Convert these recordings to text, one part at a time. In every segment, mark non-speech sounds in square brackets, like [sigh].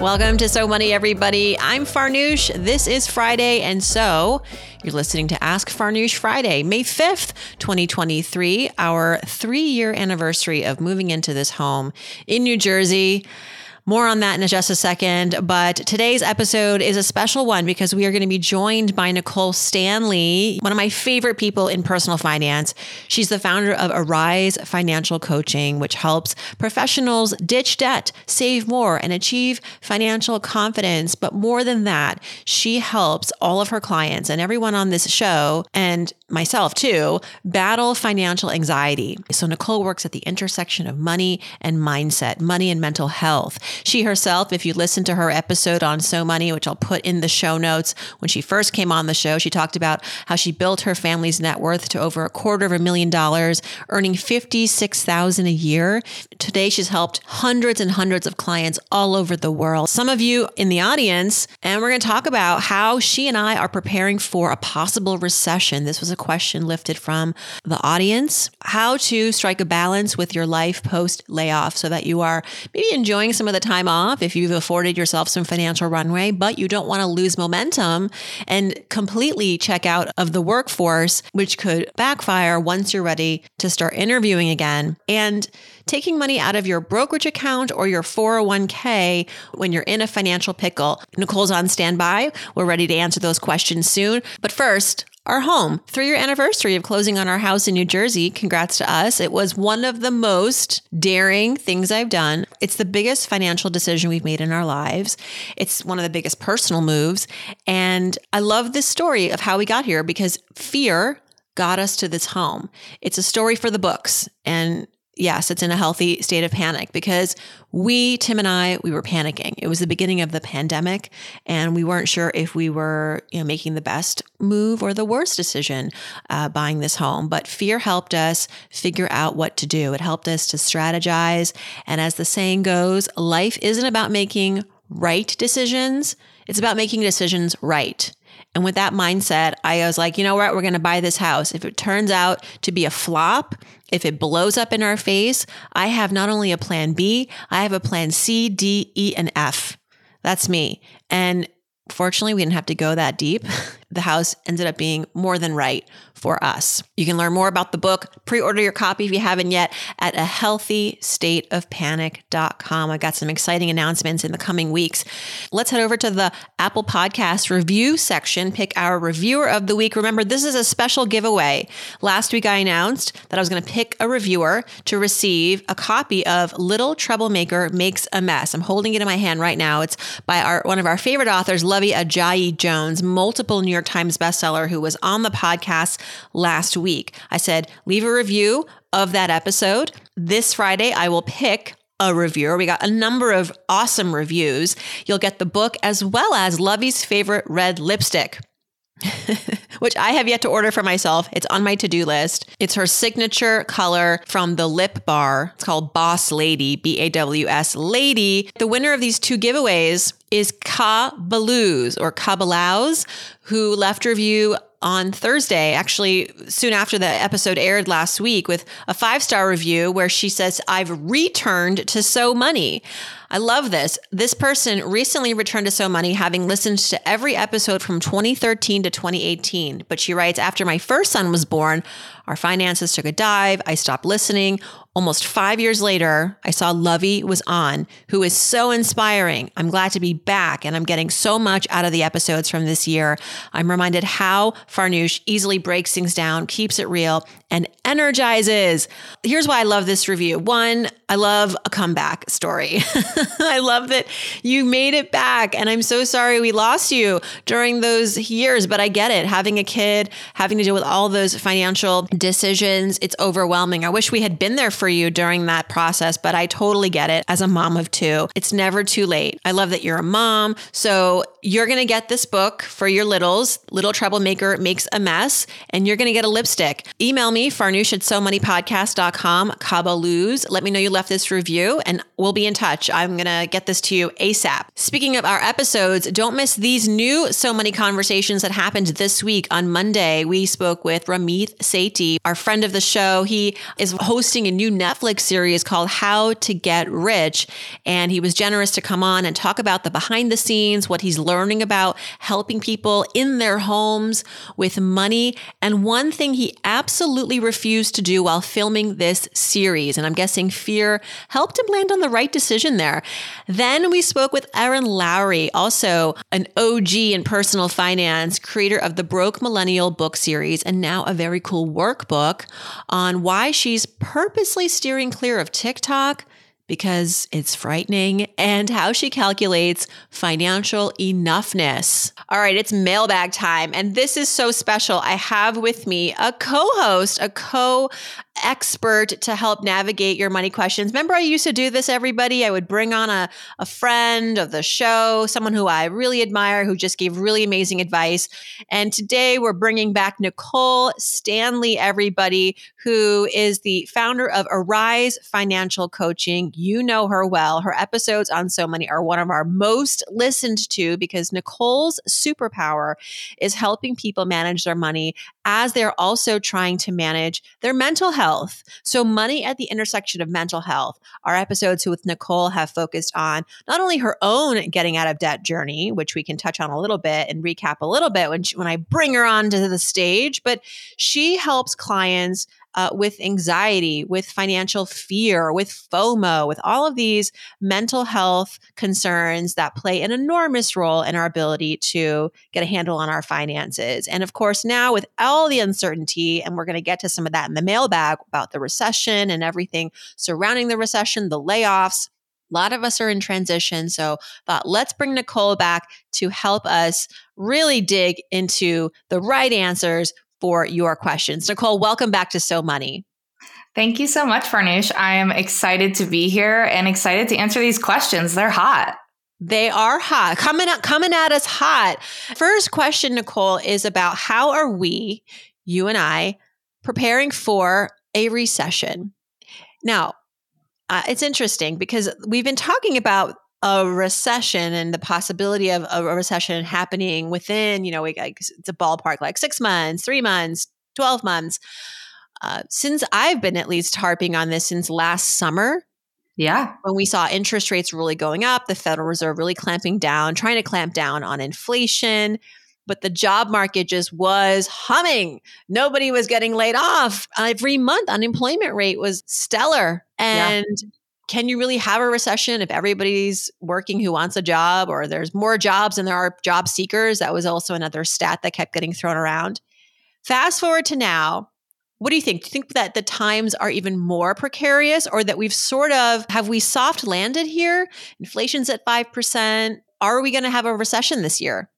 Welcome to So Money, everybody. I'm Farnoosh. This is Friday, and so you're listening to Ask Farnoosh Friday, May 5th, 2023, our three year anniversary of moving into this home in New Jersey. More on that in just a second. But today's episode is a special one because we are going to be joined by Nicole Stanley, one of my favorite people in personal finance. She's the founder of Arise Financial Coaching, which helps professionals ditch debt, save more, and achieve financial confidence. But more than that, she helps all of her clients and everyone on this show and myself too battle financial anxiety. So Nicole works at the intersection of money and mindset, money and mental health. She herself, if you listen to her episode on So Money, which I'll put in the show notes, when she first came on the show, she talked about how she built her family's net worth to over a quarter of a million dollars, earning 56,000 a year. Today she's helped hundreds and hundreds of clients all over the world. Some of you in the audience, and we're going to talk about how she and I are preparing for a possible recession. This was a question lifted from the audience. How to strike a balance with your life post layoff so that you are maybe enjoying some of the time off if you've afforded yourself some financial runway, but you don't want to lose momentum and completely check out of the workforce, which could backfire once you're ready to start interviewing again. And taking money out of your brokerage account or your 401k when you're in a financial pickle. Nicole's on standby. We're ready to answer those questions soon. But first, our home. Three year anniversary of closing on our house in New Jersey. Congrats to us. It was one of the most daring things I've done. It's the biggest financial decision we've made in our lives. It's one of the biggest personal moves. And I love this story of how we got here because fear got us to this home. It's a story for the books. And yes, it's in a healthy state of panic because we, Tim and I, we were panicking. It was the beginning of the pandemic and we weren't sure if we were, you know, making the best move or the worst decision uh, buying this home. But fear helped us figure out what to do. It helped us to strategize. And as the saying goes, life isn't about making right decisions. It's about making decisions right. And with that mindset, I was like, you know what? We're going to buy this house. If it turns out to be a flop, if it blows up in our face, I have not only a plan B, I have a plan C, D, E, and F. That's me. And fortunately, we didn't have to go that deep. [laughs] The house ended up being more than right for us. You can learn more about the book, pre order your copy if you haven't yet, at a healthy state of panic.com. I've got some exciting announcements in the coming weeks. Let's head over to the Apple Podcast review section, pick our reviewer of the week. Remember, this is a special giveaway. Last week, I announced that I was going to pick a reviewer to receive a copy of Little Troublemaker Makes a Mess. I'm holding it in my hand right now. It's by our one of our favorite authors, Luvvie Ajayi Jones, multiple New York Times bestseller, who was on the podcast last week. I said, leave a review of that episode. This Friday, I will pick a reviewer. We got a number of awesome reviews. You'll get the book as well as Luvvie's favorite red lipstick. [laughs] which I have yet to order for myself. It's on my to do list. It's her signature color from the lip bar. It's called Boss Lady, B A W S Lady. The winner of these two giveaways is Ka Baluz or Kabalaus, who left a review on Thursday, actually soon after the episode aired last week, with a five star review where she says, I've returned to So Money. I love this. This person recently returned to So Money, having listened to every episode from 2013 to 2018. But she writes, After my first son was born, our finances took a dive. I stopped listening. Almost five years later, I saw Luvvie was on, who is so inspiring. I'm glad to be back, and I'm getting so much out of the episodes from this year. I'm reminded how Farnoosh easily breaks things down, keeps it real, and energizes. Here's why I love this review. One, I love a comeback story. [laughs] [laughs] I love that you made it back. And I'm so sorry we lost you during those years, but I get it. Having a kid, having to deal with all those financial decisions, it's overwhelming. I wish we had been there for you during that process, but I totally get it as a mom of two. It's never too late. I love that you're a mom. So you're going to get this book for your littles. Little Troublemaker Makes a Mess, and you're going to get a lipstick. Email me, farnoosh at so money podcast.com, Cabo Luz. Let me know you left this review, and we'll be in touch. I'm going to get this to you ASAP. Speaking of our episodes, don't miss these new So Money conversations that happened this week on Monday. We spoke with Ramit Sethi, our friend of the show. He is hosting a new Netflix series called How to Get Rich, and he was generous to come on and talk about the behind the scenes, what he's learning about helping people in their homes with money. And one thing he absolutely refused to do while filming this series, and I'm guessing fear helped him land on the right decision there. Then we spoke with Erin Lowry, also an OG in personal finance, creator of the Broke Millennial book series, and now a very cool workbook on why she's purposely steering clear of TikTok because it's frightening and how she calculates financial enoughness. All right, it's mailbag time. And this is so special. I have with me a co host, a co expert to help navigate your money questions. Remember, I used to do this, everybody? I would bring on a, a friend of the show, someone who I really admire, who just gave really amazing advice. And today we're bringing back Nicole Stanley, everybody, who is the founder of Arise Financial Coaching. You know her well. Her episodes on So Money are one of our most listened to because Nicole's superpower is helping people manage their money as they're also trying to manage their mental health. So, money at the intersection of mental health. Our episodes with Nicole have focused on not only her own getting out of debt journey, which we can touch on a little bit and recap a little bit when, she, when I bring her onto the stage, but she helps clients uh, with anxiety, with financial fear, with FOMO, with all of these mental health concerns that play an enormous role in our ability to get a handle on our finances. And of course, now with all the uncertainty, and we're going to get to some of that in the mailbag about the recession and everything surrounding the recession, the layoffs. A lot of us are in transition. So thought let's bring Nicole back to help us really dig into the right answers for your questions. Nicole, welcome back to So Money. Thank you so much, Farnoosh. I am excited to be here and excited to answer these questions. They're hot. They are hot, coming up, coming at us hot. First question, Nicole, is about how are we, you and I, preparing for a recession? Now, uh, it's interesting because we've been talking about a recession and the possibility of a recession happening within, you know—we it's a ballpark like six months, three months, 12 months. Uh, since I've been at least harping on this since last summer. Yeah. When we saw interest rates really going up, the Federal Reserve really clamping down, trying to clamp down on inflation. But the job market just was humming. Nobody was getting laid off. Every month, unemployment rate was stellar. And yeah can you really have a recession if everybody's working who wants a job or there's more jobs than there are job seekers? That was also another stat that kept getting thrown around. Fast forward to now. What do you think? Do you think that the times are even more precarious or that we've sort of have we soft landed here? Inflation's at 5%. Are we going to have a recession this year?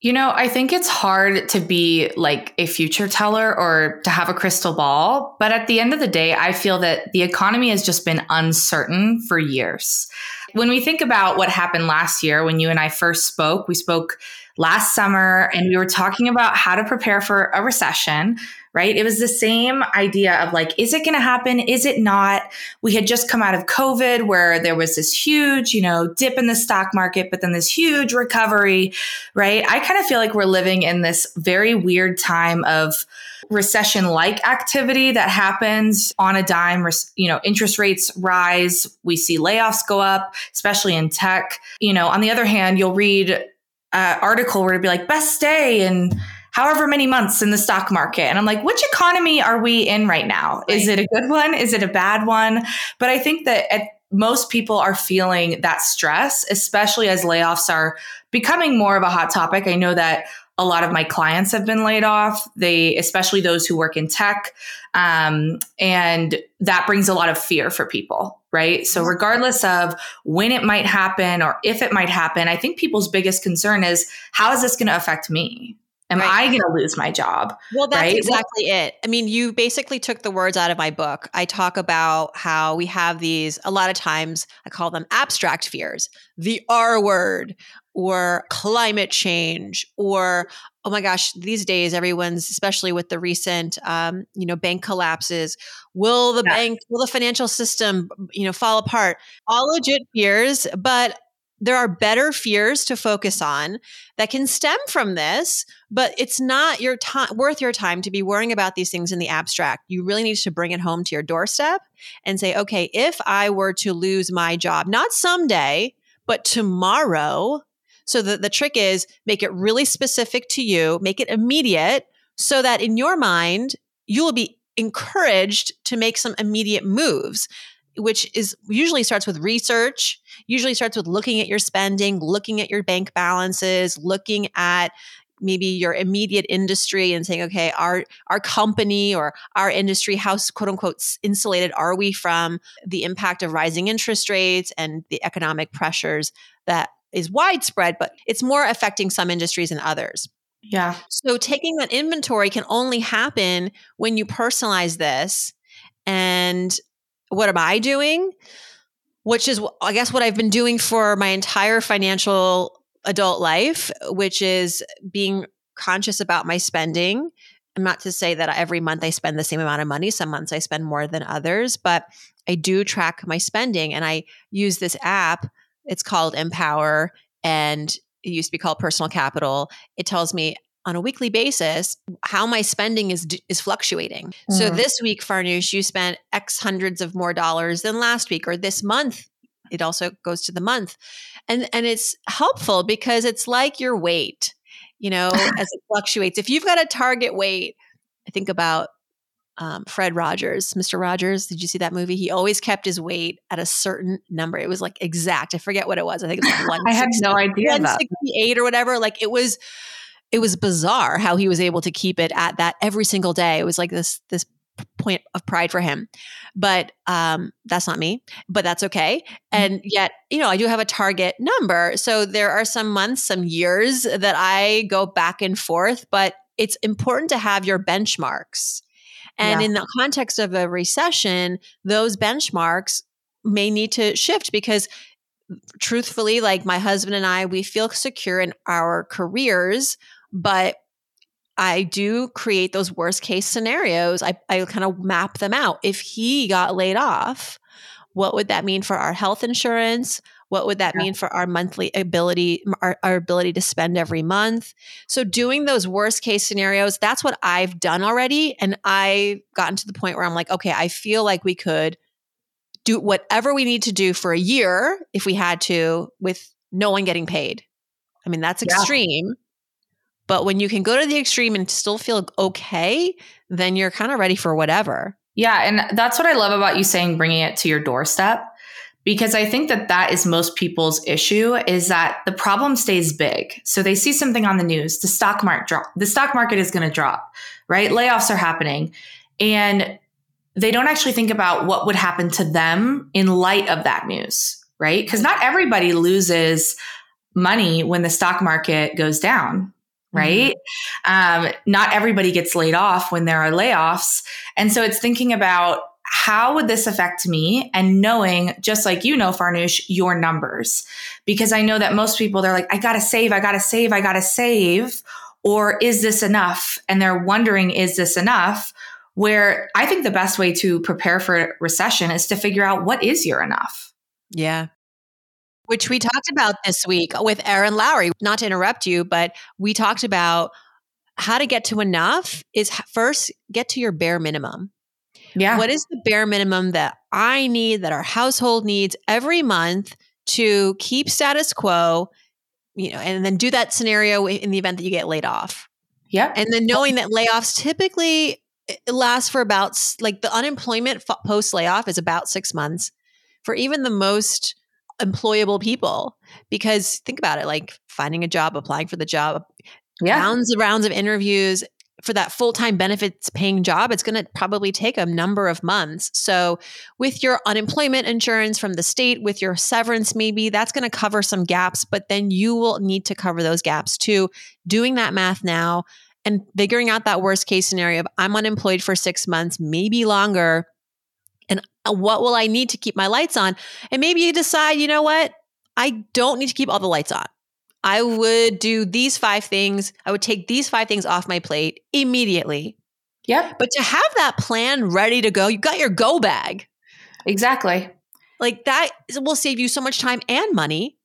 You know, I think it's hard to be like a future teller or to have a crystal ball. But at the end of the day, I feel that the economy has just been uncertain for years. When we think about what happened last year, when you and I first spoke, we spoke last summer and we were talking about how to prepare for a recession right? It was the same idea of like, is it going to happen? Is it not? We had just come out of COVID where there was this huge, you know, dip in the stock market, but then this huge recovery, right? I kind of feel like we're living in this very weird time of, recession like activity that happens on a dime you know interest rates rise we see layoffs go up especially in tech you know on the other hand you'll read an article where it'd be like best day and however many months in the stock market. And I'm like, which economy are we in right now? Right. Is it a good one? Is it a bad one? But I think that at, most people are feeling that stress, especially as layoffs are becoming more of a hot topic. I know that a lot of my clients have been laid off. They, especially those who work in tech, um, and that brings a lot of fear for people, right? So, regardless of when it might happen or if it might happen, I think people's biggest concern is how is this going to affect me? Am right. I going to lose my job? Well, that's right? exactly it. I mean, you basically took the words out of my book. I talk about how we have these, a lot of times, I call them abstract fears, the R word, or climate change, or oh my gosh, these days, everyone's, especially with the recent, um, you know, bank collapses, will the yeah. bank, will the financial system, you know, fall apart? All legit fears, but there are better fears to focus on that can stem from this but it's not your time worth your time to be worrying about these things in the abstract. You really need to bring it home to your doorstep and say okay if i were to lose my job not someday but tomorrow so the, the trick is make it really specific to you make it immediate so that in your mind you will be encouraged to make some immediate moves which is usually starts with research, usually starts with looking at your spending, looking at your bank balances, looking at maybe your immediate industry and saying okay our our company or our industry how quote unquote insulated are we from the impact of rising interest rates and the economic pressures that is widespread but it's more affecting some industries than others? Yeah. So taking that inventory can only happen when you personalize this and what am I doing? Which is, I guess, what I've been doing for my entire financial adult life, which is being conscious about my spending. I'm not to say that every month I spend the same amount of money. Some months I spend more than others, but I do track my spending and I use this app. It's called Empower and it used to be called Personal Capital. It tells me on a weekly basis how my spending is is fluctuating. Mm. So this week, Farnoosh, you spent X hundreds of more dollars than last week, or this month. It also goes to the month, and and it's helpful because it's like your weight, you know, [laughs] as it fluctuates. If you've got a target weight, I think about um, Fred Rogers, Mr. Rogers. Did you see that movie? He always kept his weight at a certain number. It was like exact. I forget what it was. I think it was like [laughs] I had no idea. One sixty eight or whatever. Like it was it was bizarre how he was able to keep it at that every single day. It was like this this point of pride for him. But um, that's not me, but that's okay. Mm-hmm. And yet, you know, I do have a target number. So there are some months, some years that I go back and forth, but it's important to have your benchmarks. And yeah. in the context of a recession, those benchmarks may need to shift because truthfully, like my husband and I, we feel secure in our careers but I do create those worst case scenarios. I, I kind of map them out. If he got laid off, what would that mean for our health insurance? What would that yeah. mean for our monthly ability, our, our ability to spend every month? So, doing those worst case scenarios, that's what I've done already. And I've gotten to the point where I'm like, okay, I feel like we could do whatever we need to do for a year if we had to with no one getting paid. I mean, that's extreme. Yeah. But when you can go to the extreme and still feel okay, then you're kind of ready for whatever. Yeah. And that's what I love about you saying bringing it to your doorstep. Because I think that that is most people's issue is that the problem stays big. So they see something on the news, the stock market drop, the stock market is going to drop, right? Layoffs are happening. And they don't actually think about what would happen to them in light of that news, right? Because not everybody loses money when the stock market goes down. Right? Mm-hmm. Um, not everybody gets laid off when there are layoffs. And so it's thinking about how would this affect me and knowing just like you know farnoosh your numbers because i know that most people they're like i gotta save i gotta save i gotta save or is this enough and they're wondering is this enough where i think the best way to prepare for recession is to figure out what is your enough yeah which we talked about this week with Erin Lowry. Not to interrupt you, but we talked about how to get to enough is first get to your bare minimum. Yeah. What is the bare minimum that I need, that our household needs every month to keep status quo, you know, and then do that scenario in the event that you get laid off. Yeah. And then knowing that layoffs typically eh, last for about like the unemployment post layoff is about six months for even the most employable people because think about it like finding a job applying for the job Yeah. rounds and rounds of interviews for that full-time benefits paying job it's going to probably take a number of months so with your unemployment insurance from the state with your severance maybe that's going to cover some gaps but then you will need to cover those gaps too doing that math now and figuring out that worst case scenario of i'm unemployed for 6 months maybe longer Uh, what will i need to keep my lights on and maybe you decide you know what i don't need to keep all the lights on I would do these five things. I would take these five things off my plate immediately. Yep. But to have that plan ready to go, you got your go bag. Exactly. Like that will save you so much time and money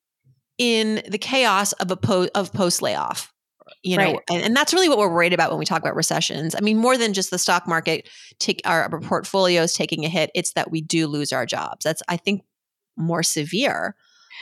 in the chaos of a po- of post layoff. You know, Right. and, and that's really what we're worried about when we talk about recessions. I mean, more than just the stock market take our, our portfolios taking a hit, it's that we do lose our jobs. That's I think more severe.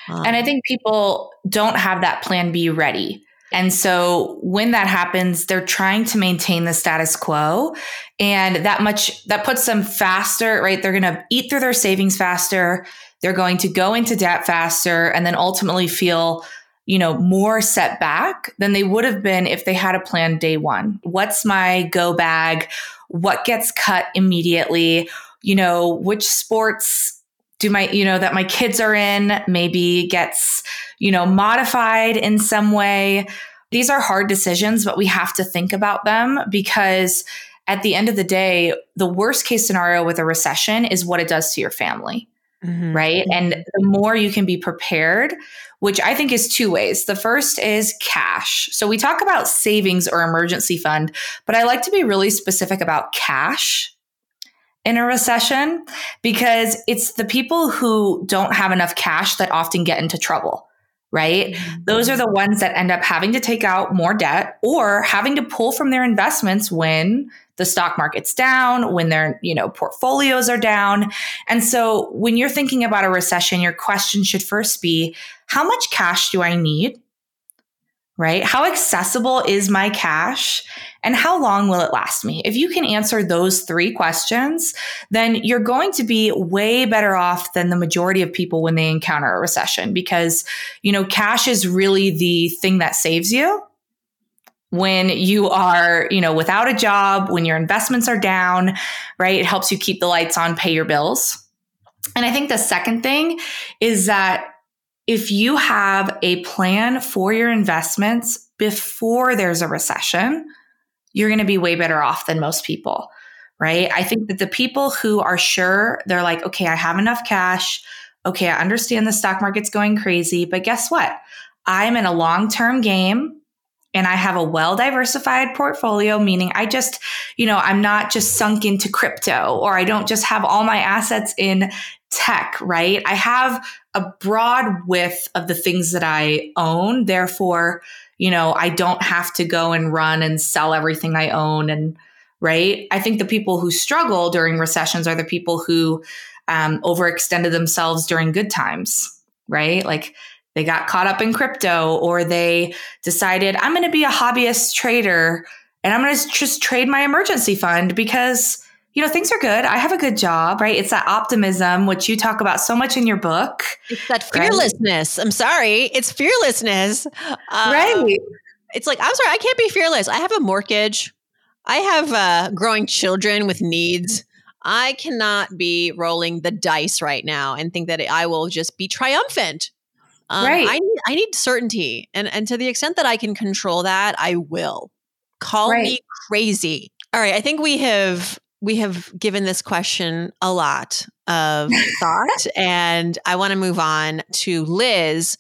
And I Um, think people don't have that plan B ready. And so when that happens, they're trying to maintain the status quo and that much that puts them faster, right? They're going to eat through their savings faster. They're going to go into debt faster and then ultimately feel, you know, more set back than they would have been if they had a plan day 1. What's my go bag? What gets cut immediately? You know, which sports do my you know that my kids are in maybe gets you know modified in some way these are hard decisions but we have to think about them because at the end of the day the worst case scenario with a recession is what it does to your family mhm. right and the more you can be prepared which i think is two ways. The first is cash. So we talk about savings or emergency fund but i like to be really specific about cash in a recession because it's the people who don't have enough cash that often get into trouble right? Mm-hmm. Those are the ones that end up having to take out more debt or having to pull from their investments when the stock market's down when their you know portfolios are down. And so when you're thinking about a recession your question should first be how much cash do i need? Right? How accessible is my cash? And how long will it last me? If you can answer those three questions then you're going to be way better off than the majority of people when they encounter a recession because you know cash is really the thing that saves you when you are, you know, without a job, when your investments are down, right? It helps you keep the lights on, pay your bills. And I think the second thing is that if you have a plan for your investments before there's a recession, you're going to be way better off than most people, right? I think that the people who are sure, they're like, okay, I have enough cash. Okay, I understand the stock market's going crazy, but guess what? I'm in a long term game and I have a well diversified portfolio, meaning I just, you know, I'm not just sunk into crypto or I don't just have all my assets in tech, right? I have a broad width of the things that I own. Therefore, you know, I don't have to go and run and sell everything I own. And, right? I think the people who struggle during recessions are the people who um, overextended themselves during good times, right? Like, they got caught up in crypto or they decided I'm going to be a hobbyist trader and I'm going to just trade my emergency fund because you know things are good. I have a good job, right? It's that optimism which you talk about so much in your book. It's that Right. fearlessness. I'm sorry. It's fearlessness. Um, right. It's like, I'm sorry, I can't be fearless. I have a mortgage. I have uh, growing children with needs. I cannot be rolling the dice right now and think that I will just be triumphant. Um, Right. I need, I need certainty, and and to the extent that I can control that, I will. Call me crazy. All right, I think we have we have given this question a lot of [laughs] thought, and I want to move on to Liz,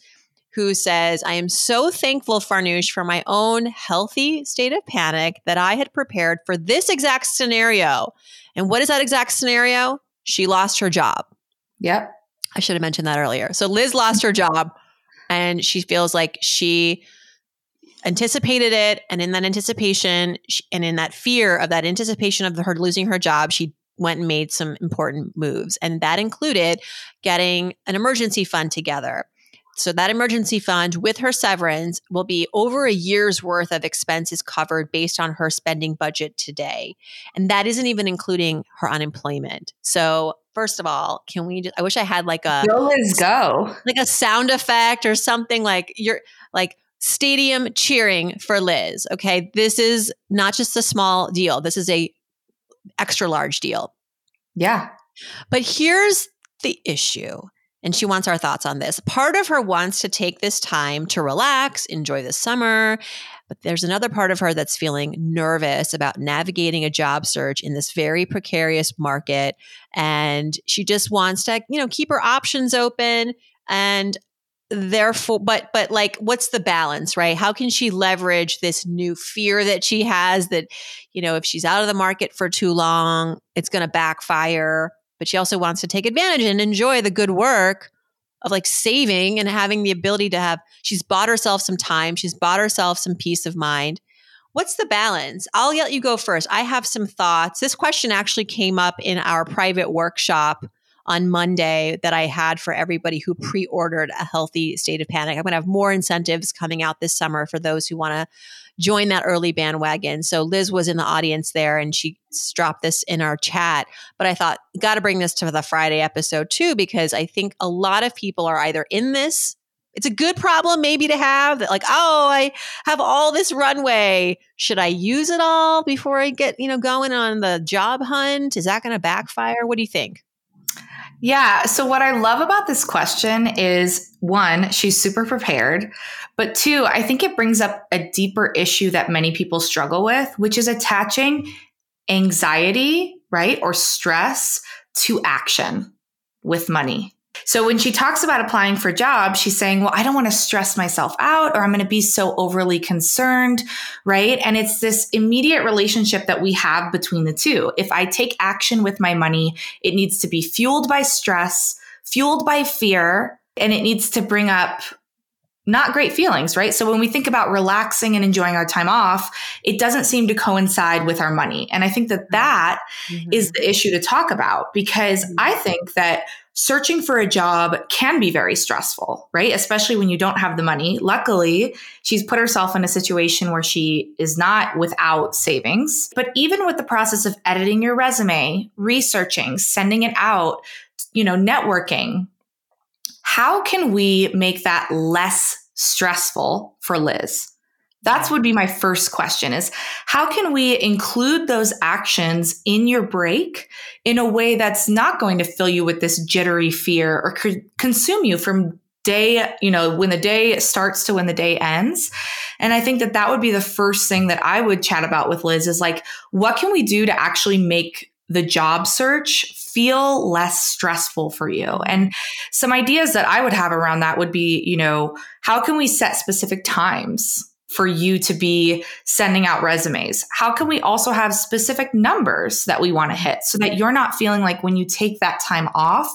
who says, "I am so thankful, Farnoosh, for my own healthy state of panic that I had prepared for this exact scenario." And what is that exact scenario? She lost her job. Yep. I should have mentioned that earlier. So Liz lost her job and she feels like she anticipated it. And in that anticipation sh- and in that fear of that anticipation of her losing her job, she went and made some important moves. And that included getting an emergency fund together. So that emergency fund with her severance will be over a year's worth of expenses covered based on her spending budget today. And that isn't even including her unemployment. So first of all, can we just, I wish I had like a Go Liz go. like a sound effect or something like you're like stadium cheering for Liz. Okay. This is not just a small deal. This is a extra large deal. Yeah. But here's the issue. And she wants our thoughts on this. Part of her wants to take this time to relax, enjoy the summer. But there's another part of her that's feeling nervous about navigating a job search in this very precarious market. And she just wants to, you know, keep her options open. And therefore but but like what's the balance right how can she leverage this new fear that she has that you know if she's out of the market for too long it's going to backfire but she also wants to take advantage and enjoy the good work of like saving and having the ability to have she's bought herself some time she's bought herself some peace of mind. What's the balance? I'll let you go first. I have some thoughts. This question actually came up in our private workshop on Monday that I had for everybody who mm. pre ordered a healthy state of panic. I'm going to have more incentives coming out this summer for those who want to join that early bandwagon. So Liz was in the audience there and she dropped this in our chat. But I thought, got to bring this to the Friday episode too, because I think a lot of people are either in this. It's a good problem maybe to have that like, oh, I have all this runway. Should I use it all before I get, you know, going on the job hunt? Is that going to backfire? What do you think? Yeah. So, what I love about this question is one, she's super prepared. But two, I think it brings up a deeper issue that many people struggle with, which is attaching anxiety, right? Or stress to action with money. So when she talks about applying for jobs, she's saying, well, I don't want to stress myself out or I'm going to be so overly concerned, right? And it's this immediate relationship that we have between the two. If I take action with my money, it needs to be fueled by stress, fueled by fear, and it needs to bring up not great feelings, right? So when we think about relaxing and enjoying our time off, it doesn't seem to coincide with our money. And I think that that mm-hmm. is the issue to talk about because mm-hmm. I think that searching for a job can be very stressful, right? Especially when you don't have the money. Luckily, she's put herself in a situation where she is not without savings. But even with the process of editing your resume, researching, sending it out, you know, networking, how can we make that less stressful for Liz? That's would be my first question is how can we include those actions in your break in a way that's not going to fill you with this jittery fear or consume you from day, you know, when the day starts to when the day ends. And I think that that would be the first thing that I would chat about with Liz is like, what can we do to actually make the job search feel less stressful for you. And some ideas that I would have around that would be, you know, how can we set specific times for you to be sending out resumes? How can we also have specific numbers that we want to hit so that you're not feeling like when you take that time off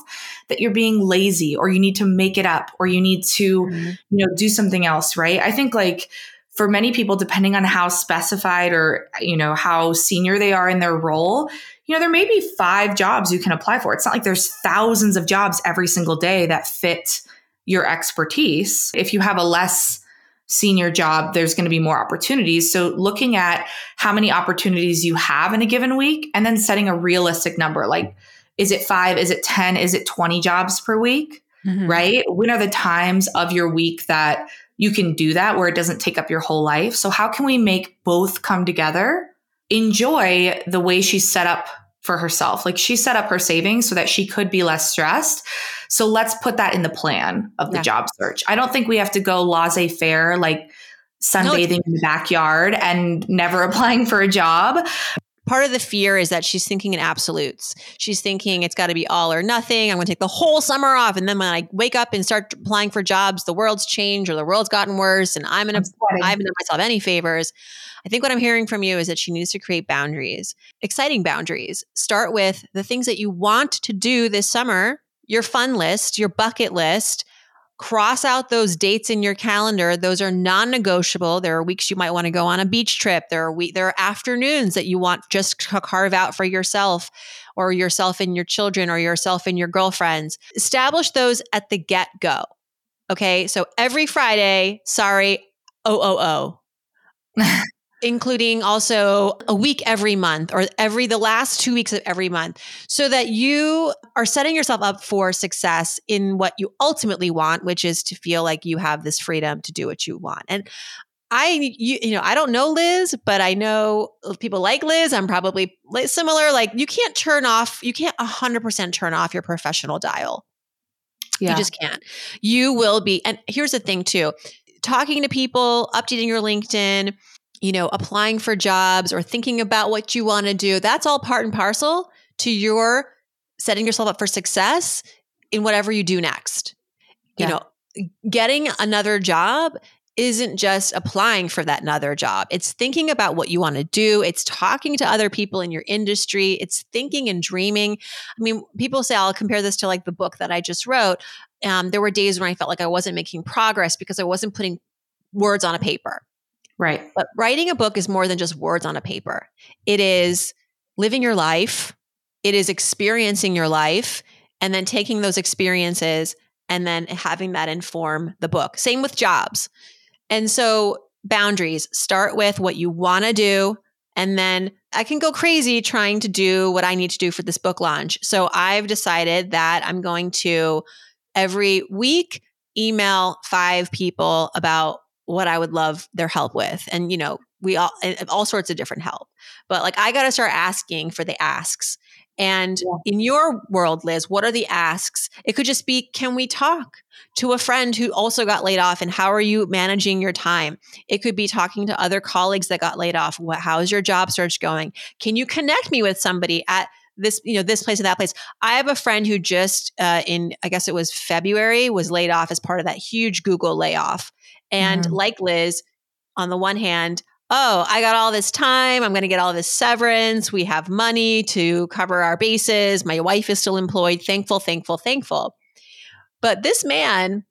that you're being lazy or you need to make it up or you need to, mm-hmm. you know, do something else, right? I think like for many people depending on how specified or, you know, how senior they are in their role, you know, there may be five jobs you can apply for. It's not like there's thousands of jobs every single day that fit your expertise. If you have a less senior job, there's going to be more opportunities. So looking at how many opportunities you have in a given week and then setting a realistic number like, is it five? Is it 10? Is it 20 jobs per week? Mm-hmm. Right? When are the times of your week that you can do that where it doesn't take up your whole life? So, how can we make both come together enjoy the way she's set up for herself. Like she set up her savings so that she could be less stressed. So let's put that in the plan of the yeah. job search. I don't think we have to go laissez faire, like sunbathing no, in the backyard and never [laughs] applying for a job. Part of the fear is that she's thinking in absolutes. She's thinking it's got to be all or nothing. I'm going to take the whole summer off. And then when I wake up and start applying for jobs, the world's changed or the world's gotten worse and I'm going to, I haven't done myself any favors. I think what I'm hearing from you is that she needs to create boundaries, exciting boundaries. Start with the things that you want to do this summer, your fun list, your bucket list. Cross out those dates in your calendar. Those are non-negotiable. There are weeks you might want to go on a beach trip. There are week, there are afternoons that you want just to carve out for yourself or yourself and your children or yourself and your girlfriends. Establish those at the get-go. Okay? So every Friday, sorry, oh oh oh. [laughs] including also a week every month or every the last two weeks of every month so that you are setting yourself up for success in what you ultimately want which is to feel like you have this freedom to do what you want and I, you, you know, I don't know Liz, but I know people like Liz. I'm probably similar. Like you can't turn off, you can't 100% turn off your professional dial. Yeah. You just can't. You will be. And here's the thing too talking to people, updating your LinkedIn, you know, applying for jobs or thinking about what you want to do, that's all part and parcel to your setting yourself up for success in whatever you do next. Yeah. You know, getting another job isn't just applying for that another job. It's thinking about what you want to do. It's talking to other people in your industry. It's thinking and dreaming. I mean, people say, I'll compare this to like the book that I just wrote. Um, there were days when I felt like I wasn't making progress because I wasn't putting words on a paper. Right. But writing a book is more than just words on a paper. It is living your life, it is experiencing your life, and then taking those experiences and then having that inform the book. Same with jobs. And so, boundaries start with what you want to do. And then I can go crazy trying to do what I need to do for this book launch. So I've decided that I'm going to every week email five people about what I would love their help with. And, you know, we all, all sorts of different help. But like, I got to start asking for the asks. And yeah. in your world, Liz, what are the asks? It could just be, can we talk to a friend who also got laid off and how are you managing your time? It could be talking to other colleagues that got laid off. What, how's your job search going? Can you connect me with somebody at this, you know, this place or that place? I have a friend who just uh, in, I guess it was February, was laid off as part of that huge Google layoff. And mm-hmm. like Liz, on the one hand, oh, I got all this time. I'm going to get all this severance. We have money to cover our bases. My wife is still employed. Thankful, thankful, thankful. But this man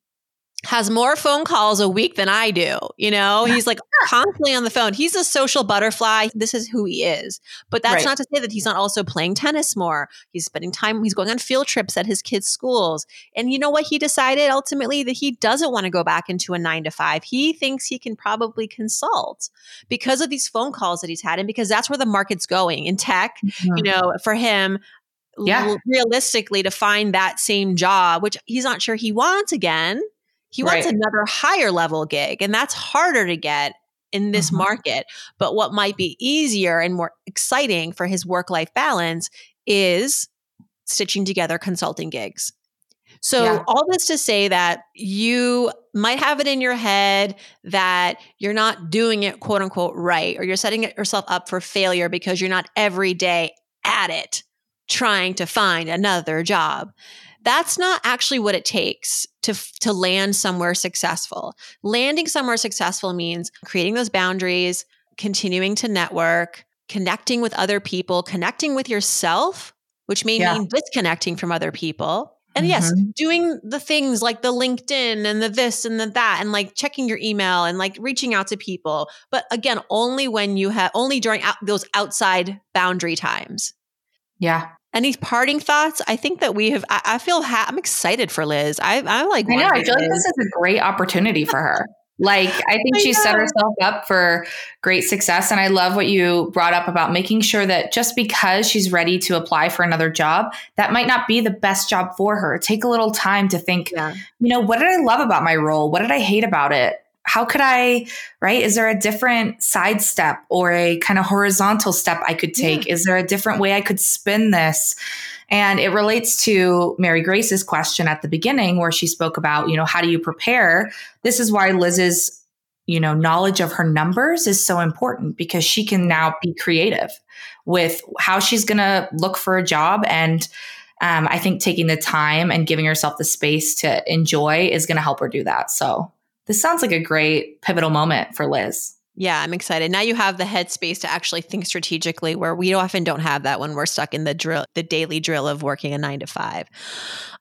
has more phone calls a week than I do. You know, [laughs] he's like constantly on the phone. He's a social butterfly. This is who he is. But that's right. not to say that he's not also playing tennis more. He's spending time, he's going on field trips at his kids' schools. And you know what? He decided ultimately that he doesn't want to go back into a nine to five. He thinks he can probably consult because of these phone calls that he's had and because that's where the market's going in tech. Mm-hmm. You know, for him, yeah. realistically to find that same job, which he's not sure he wants again he wants right. another higher level gig, and that's harder to get in this mm-hmm. market. But what might be easier and more exciting for his work life balance is stitching together consulting gigs. So, yeah. all this to say that you might have it in your head that you're not doing it quote unquote right, or you're setting yourself up for failure because you're not every day at it trying to find another job that's not actually what it takes to to land somewhere successful. Landing somewhere successful means creating those boundaries, continuing to network, connecting with other people, connecting with yourself, which may yeah. mean disconnecting from other people. And mm-hmm. yes, doing the things like the LinkedIn and the this and the that, and like checking your email and like reaching out to people. But again, only when you have, only during out, those outside boundary times. Yeah. Any parting thoughts? I think that we have. I, I feel ha- I'm excited for Liz. I, I like. I know. I feel like this is a great opportunity for her. Like, I [laughs] think I she know. set herself up for great success. And I love what you brought up about making sure that just because she's ready to apply for another job, that might not be the best job for her. Take a little time to think, yeah. you know, what did I love about my role? What did I hate about it? How could I, right? Is there a different side step or a kind of horizontal step I could take? Yeah. Is there a different way I could spin this? And it relates to Mary Grace's question at the beginning where she spoke about, you know, how do you prepare? This is why Liz's, you know, knowledge of her numbers is so important because she can now be creative with how she's going to look for a job and um, I think taking the time and giving herself the space to enjoy is going to help her do that. So this sounds like a great pivotal moment for Liz. Yeah, I'm excited. Now you have the headspace to actually think strategically where we often don't have that when we're stuck in the drill, the daily drill of working a nine to five.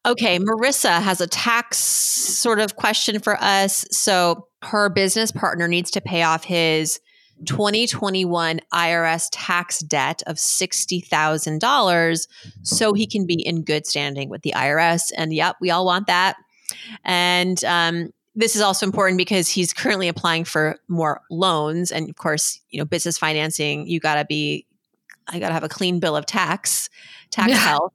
Okay, Marissa has a tax sort of question for us. So her business partner needs to pay off his 2021 IRS tax debt of $60,000 so he can be in good standing with the IRS. And yep, we all want that. And um, this is also important because he's currently applying for more loans. And of course, you know, business financing, you got to be, I got to have a clean bill of tax, tax Yeah. health.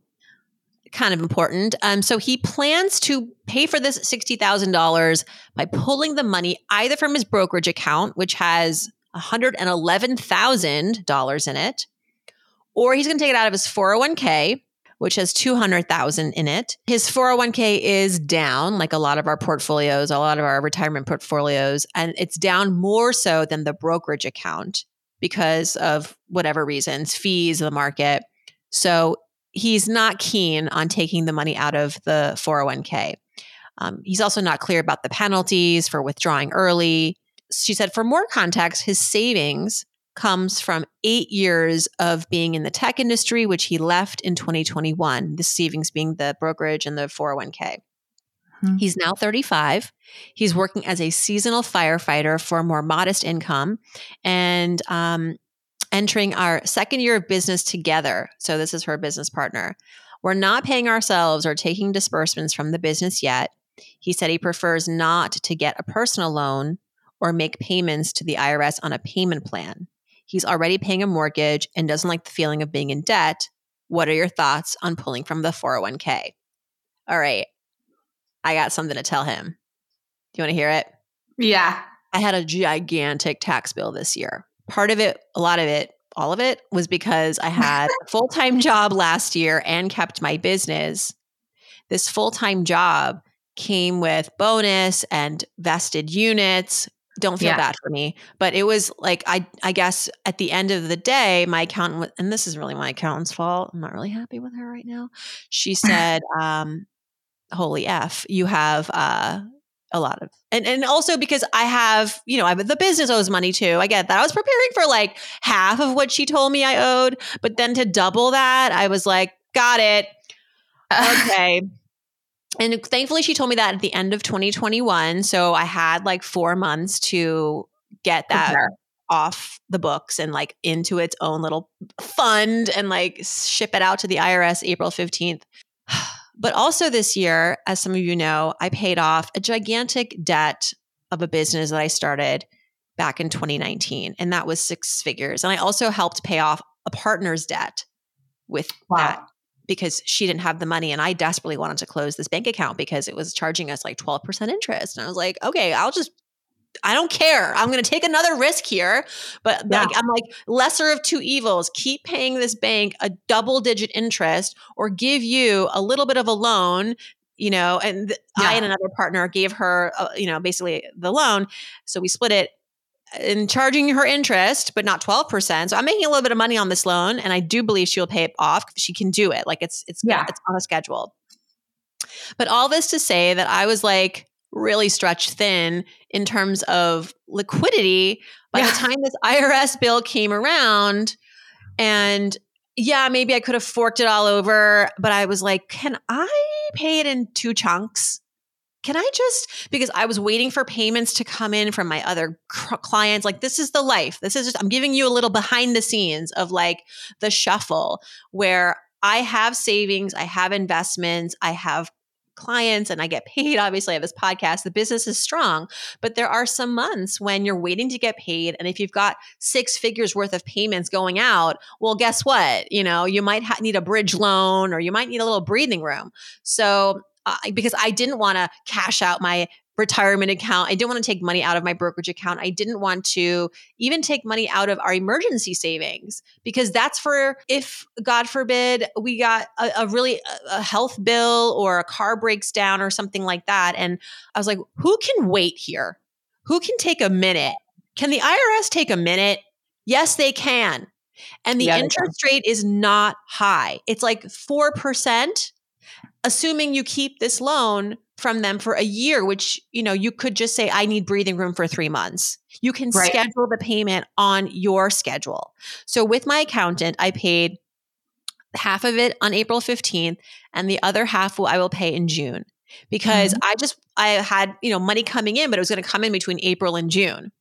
Kind of important. Um, so he plans to pay for this $60,000 by pulling the money either from his brokerage account, which has $111,000 in it, or he's going to take it out of his 401k, which has 200,000 in it. His 401k is down like a lot of our portfolios, a lot of our retirement portfolios, and it's down more so than the brokerage account because of whatever reasons, fees, the market. So he's not keen on taking the money out of the 401k. Um, he's also not clear about the penalties for withdrawing early. She said, for more context, his savings comes from eight years of being in the tech industry, which he left in 2021. The savings being the brokerage and the 401k. Hmm. He's now 35. He's working as a seasonal firefighter for a more modest income and um, entering our second year of business together. So, this is her business partner. We're not paying ourselves or taking disbursements from the business yet. He said he prefers not to get a personal loan or make payments to the IRS on a payment plan. He's already paying a mortgage and doesn't like the feeling of being in debt. What are your thoughts on pulling from the 401k? All right. I got something to tell him. Do you want to hear it? Yeah. I had a gigantic tax bill this year. Part of it, a lot of it, all of it was because I had a [laughs] full time job last year and kept my business. This full time job came with bonus and vested units. Don't feel Yeah. bad for me, but it was like I I guess at the end of the day, my accountant and this is really my accountant's fault. I'm not really happy with her right now. She [laughs] said, um, "Holy f, you have uh, a lot of and and also because I have you know I have the business owes money too. I get that. I was preparing for like half of what she told me I owed, but then to double that, I was like, got it, [laughs] okay. And thankfully, she told me that at the end of 2021. So I had like four months to get that Prepare. off the books and like into its own little fund and like ship it out to the IRS April 15th. [sighs] But also this year, as some of you know, I paid off a gigantic debt of a business that I started back in 2019. And that was six figures. And I also helped pay off a partner's debt with that Wow. Because she didn't have the money and I desperately wanted to close this bank account because it was charging us like 12% interest. And I was like, okay, I'll just I don't care. I'm going to take another risk here, but Yeah. like, I'm like lesser of two evils. Keep paying this bank a double digit interest or give you a little bit of a loan, you know, and th- I and another partner gave her, uh, you know, basically the loan. So we split it and charging her interest, but not 12%. So I'm making a little bit of money on this loan and I do believe she'll pay it off. She can do it. Like it's, it's, Yeah. it's on a schedule. But all this to say that I was like really stretched thin in terms of liquidity by the time this IRS bill came around. And yeah, maybe I could have forked it all over, but I was like, can I pay it in two chunks? Can I just because I was waiting for payments to come in from my other cr- clients like this is the life. This is just I'm giving you a little behind the scenes of like the shuffle where I have savings, I have investments, I have clients and I get paid. [laughs] Obviously, I have this podcast. The business is strong, but there are some months when you're waiting to get paid. And if you've got six figures worth of payments going out, well, guess what? You know, you might ha- need a bridge loan or you might need a little breathing room. So, uh, because I didn't want to cash out my retirement account, I didn't want to take money out of my brokerage account. I didn't want to even take money out of our emergency savings because that's for if God forbid we got a, a really a health bill or a car breaks down or something like that. And I was like, who can wait here? Who can take a minute? Can the IRS take a minute? Yes, they can. And the Yeah, interest rate is not high. It's like 4%, assuming you keep this loan from them for a year, which, you know, you could just say, I need breathing room for three months. You can Right. schedule the payment on your schedule. So with my accountant, I paid half of it on April 15th and the other half will, I will pay in June because mm-hmm. I just I had, you know, money coming in but it was going to come in between April and June.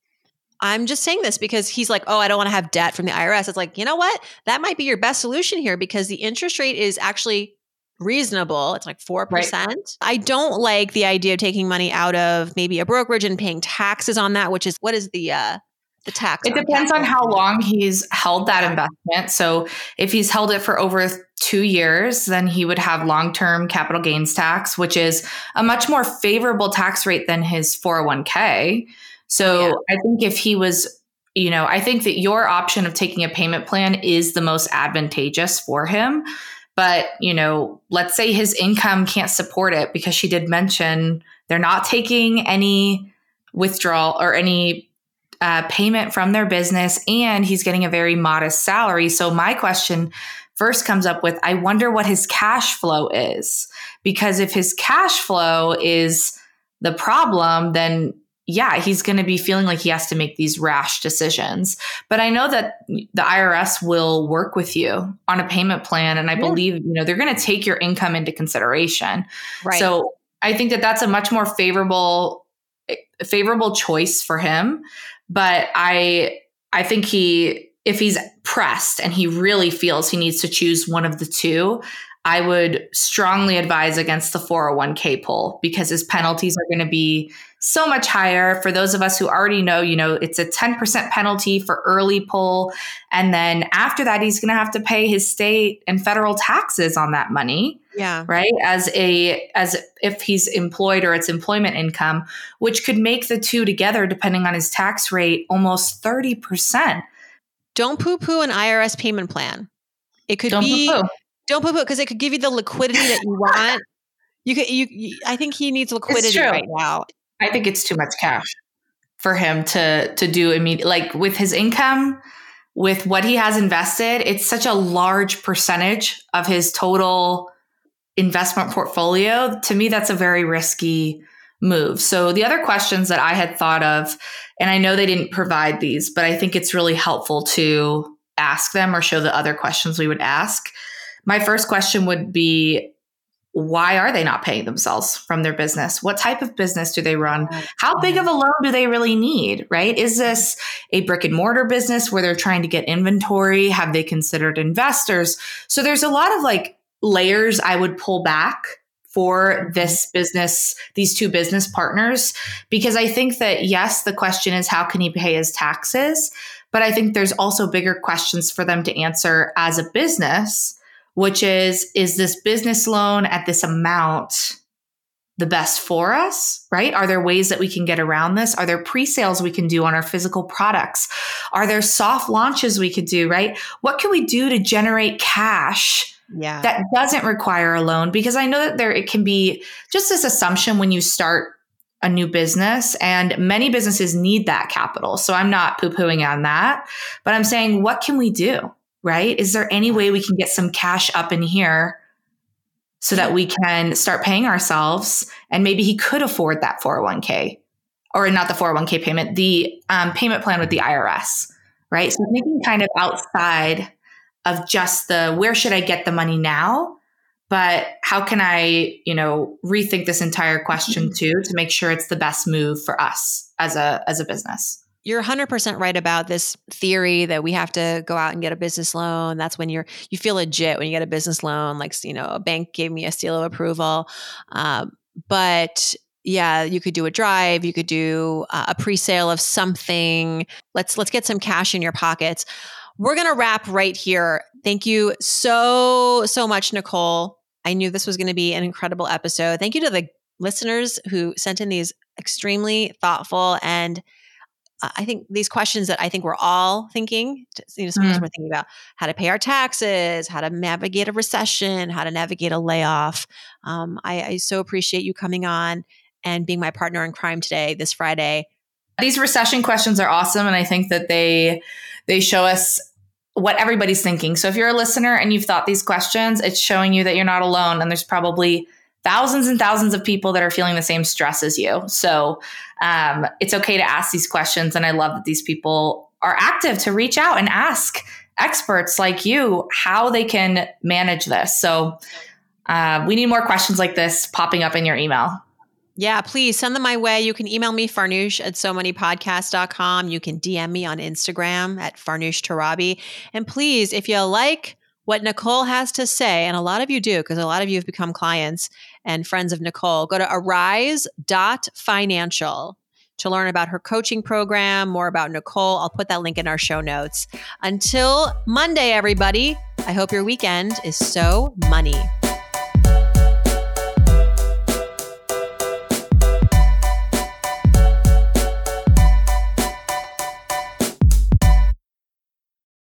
I'm just saying this because he's like, "Oh, I don't want to have debt from the IRS." It's like, "You know what? That might be your best solution here because the interest rate is actually reasonable. It's like 4%. Right. I don't like the idea of taking money out of maybe a brokerage and paying taxes on that, which is what is the uh the tax? It depends on how long he's held that investment. So if he's held it for over 2 years, then he would have long-term capital gains tax, which is a much more favorable tax rate than his 401k. So yeah. I think if he was you know, I think that your option of taking a payment plan is the most advantageous for him. But, you know, let's say his income can't support it because she did mention they're not taking any withdrawal or any uh, payment from their business and he's getting a very modest salary. So, my question first comes up with I wonder what his cash flow is. Because if his cash flow is the problem, then yeah, he's going to be feeling like he has to make these rash decisions. But I know that the IRS will work with you on a payment plan. And I yeah. believe, you know, they're going to take your income into consideration. Right. So I think that that's a much more favorable, eh, favorable choice for him. But I, I think he, if he's pressed and he really feels he needs to choose one of the two, I would strongly advise against the 401k pull because his penalties are going to be so much higher. For those of us who already know, you know, it's a 10% penalty for early pull. And then after that, he's going to have to pay his state and federal taxes on that money. Yeah. Right. As a, as if he's employed or it's employment income, which could make the two together, depending on his tax rate, almost 30%. Don't poo poo an IRS payment plan. It could don't be, poo-poo. don't poo poo because it could give you the liquidity that you [laughs] want. You could, you, you, I think he needs liquidity right now. I think it's too much cash for him to to do immediate like with his income with what he has invested it's such a large percentage of his total investment portfolio. To me that's a very risky move. So the other questions that i had thought of and i know they didn't provide these but i think it's really helpful to ask them or show the other questions we would ask. My first question would be why are they not paying themselves from their business? What type of business do they run? How big of a loan do they really need, right? Is this a brick and mortar business where they're trying to get inventory? Have they considered investors? So there's a lot of like layers I would pull back for mm-hmm. this business, these two business partners, because I think that yes, the question is how can he pay his taxes? But I think there's also bigger questions for them to answer as a business which is is this business loan at this amount the best for us, right? Are there ways that we can get around this? Are there pre-sales we can do on our physical products? Are there soft launches we could do, right? What can we do to generate cash yeah. that doesn't require a loan? Because I know that there it can be just this assumption when you start a new business and many businesses need that capital. So I'm not poo-pooing on that, but I'm saying what can we do? Right? Is there any way we can get some cash up in here so that we can start paying ourselves? And maybe he could afford that 401k or not the 401k payment, the um, payment plan with the IRS, right? So thinking kind of outside of just the where should I get the money now? But how can I, you know, rethink this entire question mm-hmm. too to make sure it's the best move for us as a as a business? You're 100% right about this theory that we have to go out and get a business loan. That's when you're you feel legit when you get a business loan like you know a bank gave me a seal of approval. Um, but yeah you could do a drive you could do uh, a pre-sale of something. Let's let's get some cash in your pockets. We're to wrap right here. Thank you so so much nicole. I knew this was to be an incredible episode. Thank you to the listeners who sent in these extremely thoughtful and I think these questions that I think we're all thinking, you know, sometimes mm. we're thinking about how to pay our taxes, how to navigate a recession, how to navigate a layoff. Um, I, I so appreciate you coming on and being my partner in crime today, this Friday. These recession questions are awesome, and I think that they they show us what everybody's thinking. So if you're a listener and you've thought these questions, it's showing you that you're not alone, and there's probably thousands and thousands of people that are feeling the same stress as you. So um, it's okay to ask these questions. And I love that these people are active to reach out and ask experts like you how they can manage this. So uh, we need more questions like this popping up in your email. Yeah, please send them my way. You can email me, farnoosh at so money podcasts.com. You can DM me on Instagram at Farnoosh Torabi. And please, if you like what Nicole has to say, and a lot of you do because a lot of you have become clients and friends of Nicole, go to arise.financial to learn about her coaching program, more about Nicole. I'll put that link in our show notes. Until Monday, everybody, I hope your weekend is so money.